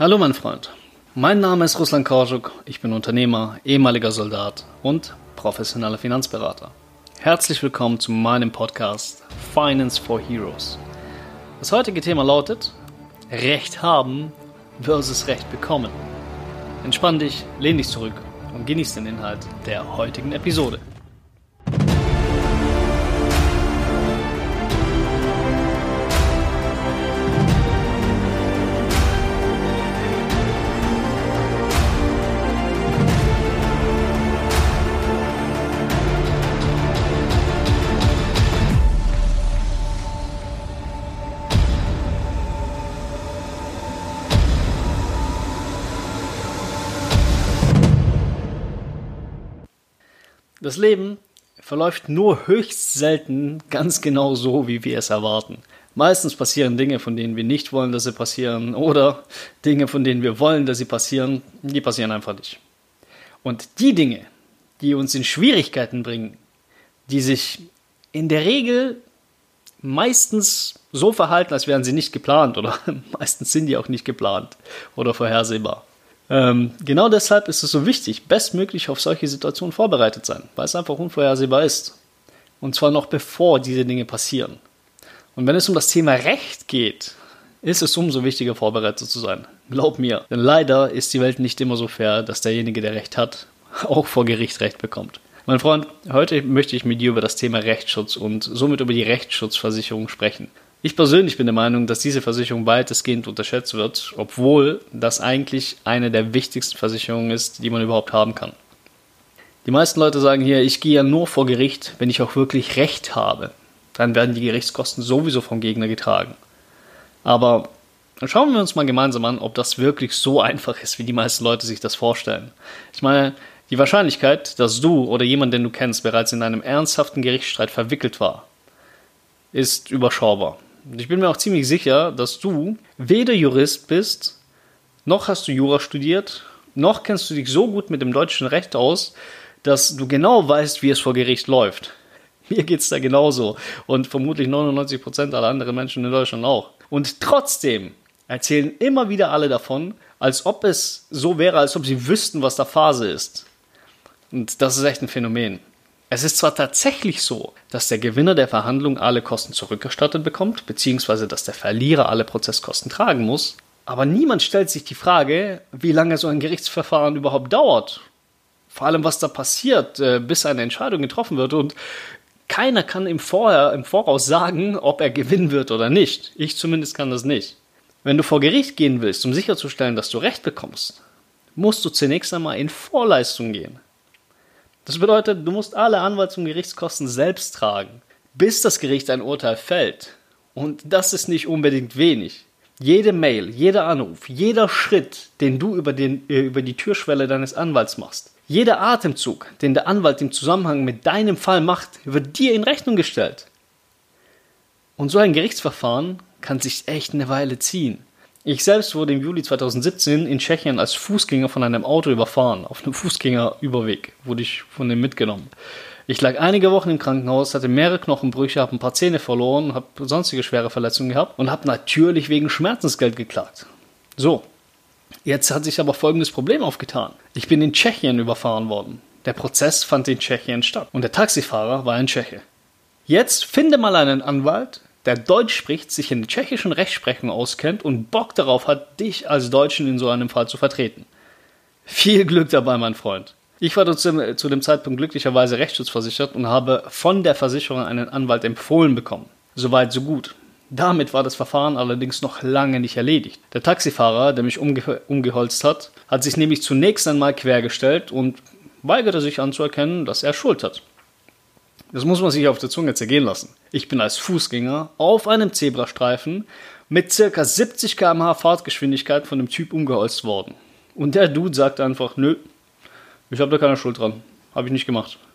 Hallo mein Freund, mein Name ist Ruslan Korczuk, ich bin Unternehmer, ehemaliger Soldat und professioneller Finanzberater. Herzlich willkommen zu meinem Podcast Finance for Heroes. Das heutige Thema lautet Recht haben versus Recht bekommen. Entspann dich, lehn dich zurück und genieß den Inhalt der heutigen Episode. Das Leben verläuft nur höchst selten ganz genau so, wie wir es erwarten. Meistens passieren Dinge, von denen wir nicht wollen, dass sie passieren, oder Dinge, von denen wir wollen, dass sie passieren, die passieren einfach nicht. Und die Dinge, die uns in Schwierigkeiten bringen, die sich in der Regel meistens so verhalten, als wären sie nicht geplant, oder meistens sind die auch nicht geplant oder vorhersehbar. Ähm, genau deshalb ist es so wichtig, bestmöglich auf solche Situationen vorbereitet sein, weil es einfach unvorhersehbar ist. Und zwar noch bevor diese Dinge passieren. Und wenn es um das Thema Recht geht, ist es umso wichtiger, vorbereitet zu sein. Glaub mir. Denn leider ist die Welt nicht immer so fair, dass derjenige, der Recht hat, auch vor Gericht Recht bekommt. Mein Freund, heute möchte ich mit dir über das Thema Rechtsschutz und somit über die Rechtsschutzversicherung sprechen. Ich persönlich bin der Meinung, dass diese Versicherung weitestgehend unterschätzt wird, obwohl das eigentlich eine der wichtigsten Versicherungen ist, die man überhaupt haben kann. Die meisten Leute sagen hier, ich gehe ja nur vor Gericht, wenn ich auch wirklich Recht habe. Dann werden die Gerichtskosten sowieso vom Gegner getragen. Aber schauen wir uns mal gemeinsam an, ob das wirklich so einfach ist, wie die meisten Leute sich das vorstellen. Ich meine, die Wahrscheinlichkeit, dass du oder jemand, den du kennst, bereits in einem ernsthaften Gerichtsstreit verwickelt war, ist überschaubar. Und ich bin mir auch ziemlich sicher, dass du weder Jurist bist, noch hast du Jura studiert, noch kennst du dich so gut mit dem deutschen Recht aus, dass du genau weißt, wie es vor Gericht läuft. Mir geht es da genauso und vermutlich 99% aller anderen Menschen in Deutschland auch. Und trotzdem erzählen immer wieder alle davon, als ob es so wäre, als ob sie wüssten, was da Phase ist. Und das ist echt ein Phänomen. Es ist zwar tatsächlich so, dass der Gewinner der Verhandlung alle Kosten zurückerstattet bekommt, beziehungsweise dass der Verlierer alle Prozesskosten tragen muss, aber niemand stellt sich die Frage, wie lange so ein Gerichtsverfahren überhaupt dauert. Vor allem, was da passiert, äh, bis eine Entscheidung getroffen wird. Und keiner kann im, Vorher, im Voraus sagen, ob er gewinnen wird oder nicht. Ich zumindest kann das nicht. Wenn du vor Gericht gehen willst, um sicherzustellen, dass du Recht bekommst, musst du zunächst einmal in Vorleistung gehen. Das bedeutet, du musst alle Anwalts- und Gerichtskosten selbst tragen, bis das Gericht ein Urteil fällt. Und das ist nicht unbedingt wenig. Jede Mail, jeder Anruf, jeder Schritt, den du über, den, äh, über die Türschwelle deines Anwalts machst, jeder Atemzug, den der Anwalt im Zusammenhang mit deinem Fall macht, wird dir in Rechnung gestellt. Und so ein Gerichtsverfahren kann sich echt eine Weile ziehen. Ich selbst wurde im Juli 2017 in Tschechien als Fußgänger von einem Auto überfahren. Auf einem Fußgängerüberweg wurde ich von dem mitgenommen. Ich lag einige Wochen im Krankenhaus, hatte mehrere Knochenbrüche, habe ein paar Zähne verloren, habe sonstige schwere Verletzungen gehabt und habe natürlich wegen Schmerzensgeld geklagt. So, jetzt hat sich aber folgendes Problem aufgetan. Ich bin in Tschechien überfahren worden. Der Prozess fand in Tschechien statt und der Taxifahrer war ein Tscheche. Jetzt finde mal einen Anwalt, der Deutsch spricht, sich in der tschechischen Rechtsprechung auskennt und Bock darauf hat, dich als Deutschen in so einem Fall zu vertreten. Viel Glück dabei, mein Freund. Ich war zu dem Zeitpunkt glücklicherweise rechtsschutzversichert und habe von der Versicherung einen Anwalt empfohlen bekommen. Soweit, so gut. Damit war das Verfahren allerdings noch lange nicht erledigt. Der Taxifahrer, der mich umge umgeholzt hat, hat sich nämlich zunächst einmal quergestellt und weigerte sich anzuerkennen, dass er Schuld hat. Das muss man sich auf der Zunge zergehen lassen. Ich bin als Fußgänger auf einem Zebrastreifen mit ca. 70 km/h Fahrtgeschwindigkeit von dem Typ umgeholzt worden. Und der Dude sagt einfach, nö, ich habe da keine Schuld dran. Habe ich nicht gemacht.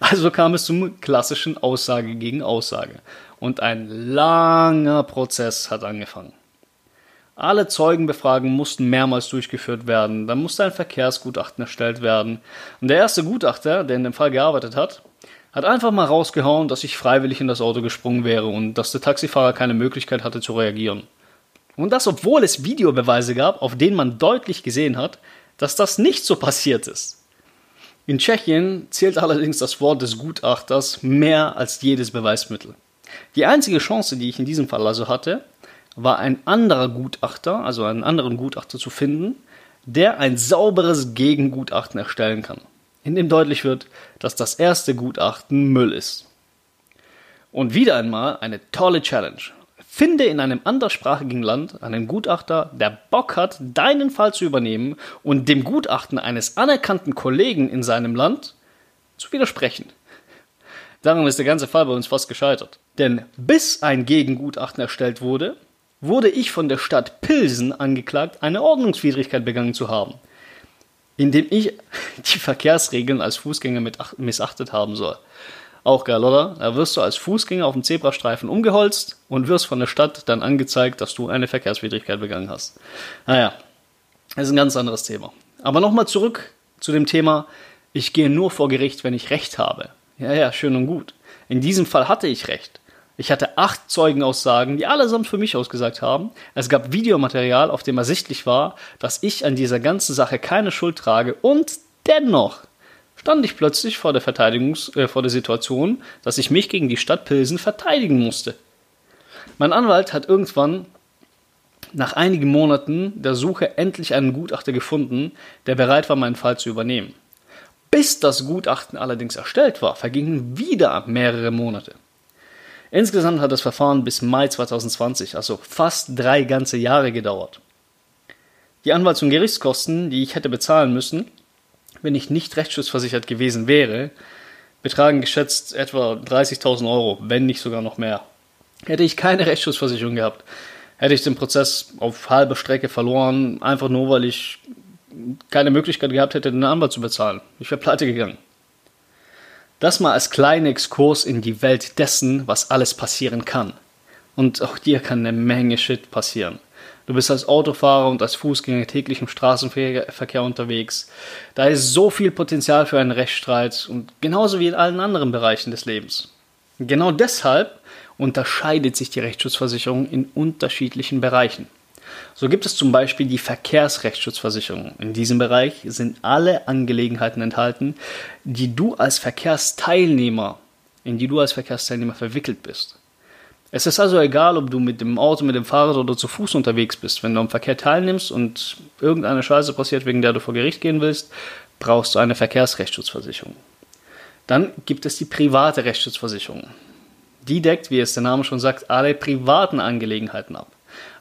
Also kam es zum klassischen Aussage gegen Aussage. Und ein langer Prozess hat angefangen. Alle Zeugenbefragungen mussten mehrmals durchgeführt werden. Dann musste ein Verkehrsgutachten erstellt werden. Und der erste Gutachter, der in dem Fall gearbeitet hat, hat einfach mal rausgehauen, dass ich freiwillig in das Auto gesprungen wäre und dass der Taxifahrer keine Möglichkeit hatte zu reagieren. Und das, obwohl es Videobeweise gab, auf denen man deutlich gesehen hat, dass das nicht so passiert ist. In Tschechien zählt allerdings das Wort des Gutachters mehr als jedes Beweismittel. Die einzige Chance, die ich in diesem Fall also hatte, war ein anderer Gutachter, also einen anderen Gutachter zu finden, der ein sauberes Gegengutachten erstellen kann, in dem deutlich wird, dass das erste Gutachten Müll ist. Und wieder einmal eine tolle Challenge. Finde in einem anderssprachigen Land einen Gutachter, der Bock hat, deinen Fall zu übernehmen und dem Gutachten eines anerkannten Kollegen in seinem Land zu widersprechen. Daran ist der ganze Fall bei uns fast gescheitert. Denn bis ein Gegengutachten erstellt wurde, wurde ich von der Stadt Pilsen angeklagt, eine Ordnungswidrigkeit begangen zu haben, indem ich die Verkehrsregeln als Fußgänger missachtet haben soll. Auch geil, oder? Da wirst du als Fußgänger auf dem Zebrastreifen umgeholzt und wirst von der Stadt dann angezeigt, dass du eine Verkehrswidrigkeit begangen hast. Naja, das ist ein ganz anderes Thema. Aber nochmal zurück zu dem Thema, ich gehe nur vor Gericht, wenn ich Recht habe. Ja, ja, schön und gut. In diesem Fall hatte ich Recht. Ich hatte acht Zeugenaussagen, die allesamt für mich ausgesagt haben. Es gab Videomaterial, auf dem ersichtlich war, dass ich an dieser ganzen Sache keine Schuld trage und dennoch stand ich plötzlich vor der, Verteidigungs äh, vor der Situation, dass ich mich gegen die Stadt Pilsen verteidigen musste. Mein Anwalt hat irgendwann nach einigen Monaten der Suche endlich einen Gutachter gefunden, der bereit war, meinen Fall zu übernehmen. Bis das Gutachten allerdings erstellt war, vergingen wieder mehrere Monate. Insgesamt hat das Verfahren bis Mai 2020, also fast drei ganze Jahre gedauert. Die Anwalts- und Gerichtskosten, die ich hätte bezahlen müssen, wenn ich nicht rechtsschutzversichert gewesen wäre, betragen geschätzt etwa 30.000 Euro, wenn nicht sogar noch mehr. Hätte ich keine Rechtsschutzversicherung gehabt, hätte ich den Prozess auf halber Strecke verloren, einfach nur weil ich keine Möglichkeit gehabt hätte, den Anwalt zu bezahlen. Ich wäre pleite gegangen. Das mal als kleiner Exkurs in die Welt dessen, was alles passieren kann. Und auch dir kann eine Menge Shit passieren. Du bist als Autofahrer und als Fußgänger täglich im Straßenverkehr unterwegs. Da ist so viel Potenzial für einen Rechtsstreit und genauso wie in allen anderen Bereichen des Lebens. Genau deshalb unterscheidet sich die Rechtsschutzversicherung in unterschiedlichen Bereichen. So gibt es zum Beispiel die Verkehrsrechtsschutzversicherung. In diesem Bereich sind alle Angelegenheiten enthalten, die du als Verkehrsteilnehmer, in die du als Verkehrsteilnehmer verwickelt bist. Es ist also egal, ob du mit dem Auto, mit dem Fahrrad oder zu Fuß unterwegs bist. Wenn du am Verkehr teilnimmst und irgendeine Scheiße passiert, wegen der du vor Gericht gehen willst, brauchst du eine Verkehrsrechtsschutzversicherung. Dann gibt es die private Rechtsschutzversicherung. Die deckt, wie es der Name schon sagt, alle privaten Angelegenheiten ab.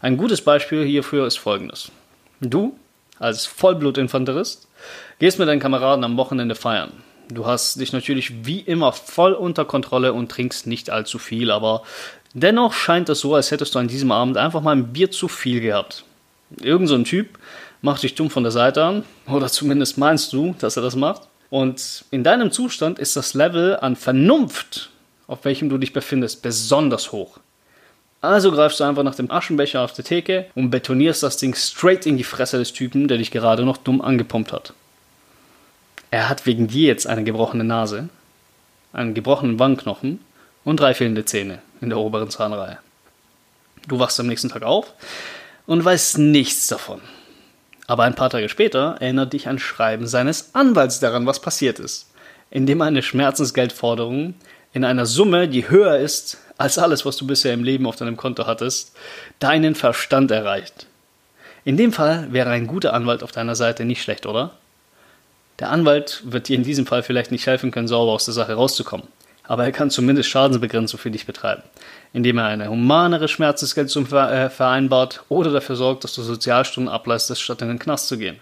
Ein gutes Beispiel hierfür ist folgendes. Du, als Vollblutinfanterist, gehst mit deinen Kameraden am Wochenende feiern. Du hast dich natürlich wie immer voll unter Kontrolle und trinkst nicht allzu viel, aber Dennoch scheint es so, als hättest du an diesem Abend einfach mal ein Bier zu viel gehabt. Irgend so ein Typ macht dich dumm von der Seite an, oder zumindest meinst du, dass er das macht. Und in deinem Zustand ist das Level an Vernunft, auf welchem du dich befindest, besonders hoch. Also greifst du einfach nach dem Aschenbecher auf der Theke und betonierst das Ding straight in die Fresse des Typen, der dich gerade noch dumm angepumpt hat. Er hat wegen dir jetzt eine gebrochene Nase, einen gebrochenen Wangenknochen und drei fehlende Zähne in der oberen Zahnreihe. Du wachst am nächsten Tag auf und weißt nichts davon. Aber ein paar Tage später erinnert dich ein Schreiben seines Anwalts daran, was passiert ist, indem eine Schmerzensgeldforderung in einer Summe, die höher ist als alles, was du bisher im Leben auf deinem Konto hattest, deinen Verstand erreicht. In dem Fall wäre ein guter Anwalt auf deiner Seite nicht schlecht, oder? Der Anwalt wird dir in diesem Fall vielleicht nicht helfen können, sauber aus der Sache rauszukommen aber er kann zumindest Schadensbegrenzung für dich betreiben, indem er eine humanere Schmerzensgeldsumme äh, vereinbart oder dafür sorgt, dass du Sozialstunden ableistest, statt in den Knast zu gehen.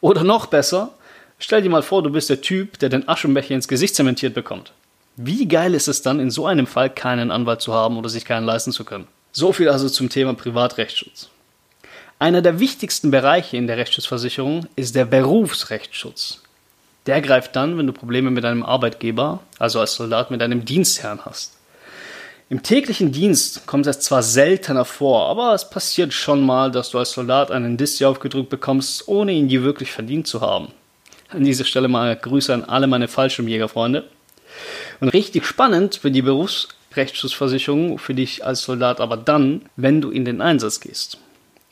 Oder noch besser, stell dir mal vor, du bist der Typ, der den Aschenbecher ins Gesicht zementiert bekommt. Wie geil ist es dann, in so einem Fall keinen Anwalt zu haben oder sich keinen leisten zu können? So viel also zum Thema Privatrechtsschutz. Einer der wichtigsten Bereiche in der Rechtsschutzversicherung ist der Berufsrechtsschutz. Der greift dann, wenn du Probleme mit deinem Arbeitgeber, also als Soldat mit deinem Dienstherrn hast. Im täglichen Dienst kommt es zwar seltener vor, aber es passiert schon mal, dass du als Soldat einen Dissi aufgedrückt bekommst, ohne ihn je wirklich verdient zu haben. An dieser Stelle mal Grüße an alle meine Fallschirmjägerfreunde. Und richtig spannend wird die Berufsrechtsschutzversicherung für dich als Soldat aber dann, wenn du in den Einsatz gehst.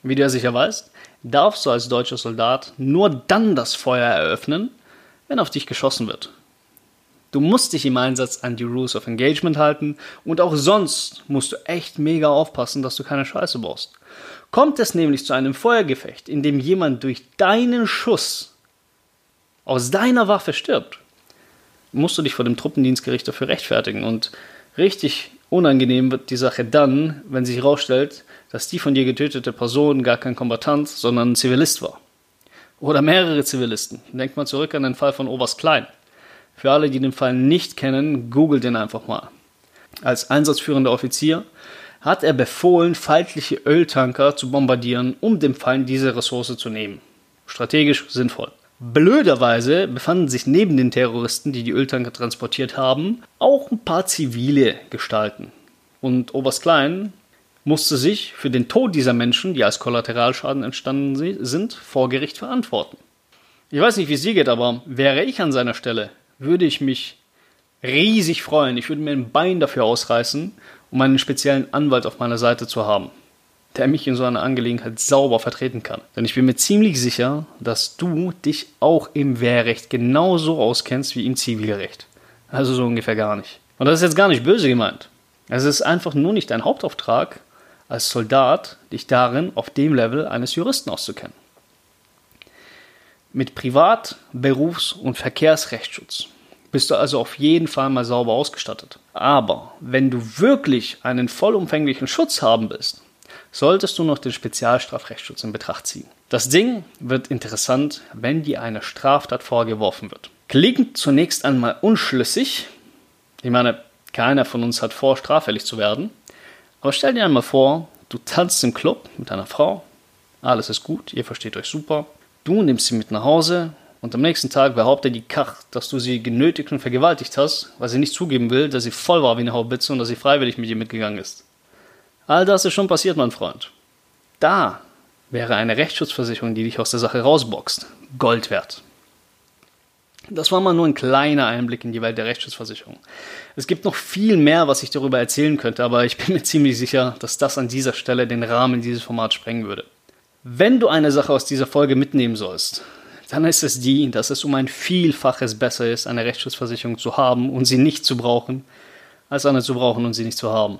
Wie du ja sicher weißt, darfst du als deutscher Soldat nur dann das Feuer eröffnen, wenn auf dich geschossen wird. Du musst dich im Einsatz an die Rules of Engagement halten und auch sonst musst du echt mega aufpassen, dass du keine Scheiße baust. Kommt es nämlich zu einem Feuergefecht, in dem jemand durch deinen Schuss aus deiner Waffe stirbt, musst du dich vor dem Truppendienstgericht dafür rechtfertigen. Und richtig unangenehm wird die Sache dann, wenn sich herausstellt, dass die von dir getötete Person gar kein Kombatant, sondern ein Zivilist war. Oder mehrere Zivilisten. Denkt mal zurück an den Fall von Oberst Klein. Für alle, die den Fall nicht kennen, googelt den einfach mal. Als einsatzführender Offizier hat er befohlen, feindliche Öltanker zu bombardieren, um dem Feind diese Ressource zu nehmen. Strategisch sinnvoll. Blöderweise befanden sich neben den Terroristen, die die Öltanker transportiert haben, auch ein paar zivile Gestalten. Und Oberst Klein musste sich für den Tod dieser Menschen, die als Kollateralschaden entstanden sind, vor Gericht verantworten. Ich weiß nicht, wie es dir geht, aber wäre ich an seiner Stelle, würde ich mich riesig freuen. Ich würde mir ein Bein dafür ausreißen, um einen speziellen Anwalt auf meiner Seite zu haben der mich in so einer Angelegenheit sauber vertreten kann. Denn ich bin mir ziemlich sicher, dass du dich auch im Wehrrecht genauso auskennst wie im Zivilrecht. Also so ungefähr gar nicht. Und das ist jetzt gar nicht böse gemeint. Es ist einfach nur nicht dein Hauptauftrag, als Soldat dich darin auf dem Level eines Juristen auszukennen. Mit Privat-, Berufs- und Verkehrsrechtsschutz bist du also auf jeden Fall mal sauber ausgestattet. Aber wenn du wirklich einen vollumfänglichen Schutz haben willst, solltest du noch den Spezialstrafrechtsschutz in Betracht ziehen. Das Ding wird interessant, wenn dir eine Straftat vorgeworfen wird. Klingt zunächst einmal unschlüssig. Ich meine, keiner von uns hat vor, straffällig zu werden. Aber stell dir einmal vor, du tanzt im Club mit deiner Frau, alles ist gut, ihr versteht euch super. Du nimmst sie mit nach Hause und am nächsten Tag behauptet die Kach, dass du sie genötigt und vergewaltigt hast, weil sie nicht zugeben will, dass sie voll war wie eine Haubitze und dass sie freiwillig mit dir mitgegangen ist. All das ist schon passiert, mein Freund. Da wäre eine Rechtsschutzversicherung, die dich aus der Sache rausboxt, Gold wert. Das war mal nur ein kleiner Einblick in die Welt der Rechtsschutzversicherung. Es gibt noch viel mehr, was ich darüber erzählen könnte, aber ich bin mir ziemlich sicher, dass das an dieser Stelle den Rahmen dieses Formats sprengen würde. Wenn du eine Sache aus dieser Folge mitnehmen sollst, dann ist es die, dass es um ein Vielfaches besser ist, eine Rechtsschutzversicherung zu haben und sie nicht zu brauchen, als eine zu brauchen und sie nicht zu haben.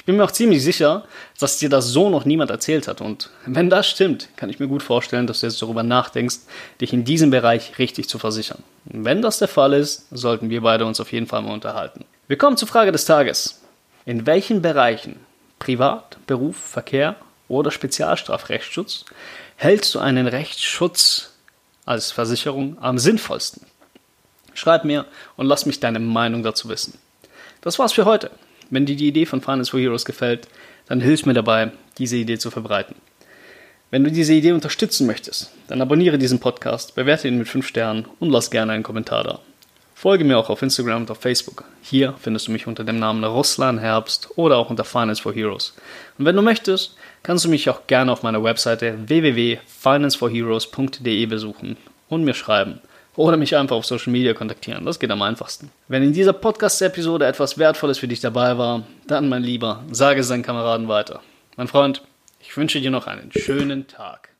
Ich bin mir auch ziemlich sicher, dass dir das so noch niemand erzählt hat. Und wenn das stimmt, kann ich mir gut vorstellen, dass du jetzt darüber nachdenkst, dich in diesem Bereich richtig zu versichern. Und wenn das der Fall ist, sollten wir beide uns auf jeden Fall mal unterhalten. Wir kommen zur Frage des Tages. In welchen Bereichen, Privat, Beruf, Verkehr oder Spezialstrafrechtsschutz, hältst du einen Rechtsschutz als Versicherung am sinnvollsten? Schreib mir und lass mich deine Meinung dazu wissen. Das war's für heute. Wenn dir die Idee von Finance for Heroes gefällt, dann hilf mir dabei, diese Idee zu verbreiten. Wenn du diese Idee unterstützen möchtest, dann abonniere diesen Podcast, bewerte ihn mit 5 Sternen und lass gerne einen Kommentar da. Folge mir auch auf Instagram und auf Facebook. Hier findest du mich unter dem Namen Russlan Herbst oder auch unter Finance for Heroes. Und wenn du möchtest, kannst du mich auch gerne auf meiner Webseite www.financeforheroes.de besuchen und mir schreiben oder mich einfach auf Social Media kontaktieren. Das geht am einfachsten. Wenn in dieser Podcast-Episode etwas Wertvolles für dich dabei war, dann, mein Lieber, sage es deinen Kameraden weiter. Mein Freund, ich wünsche dir noch einen schönen Tag.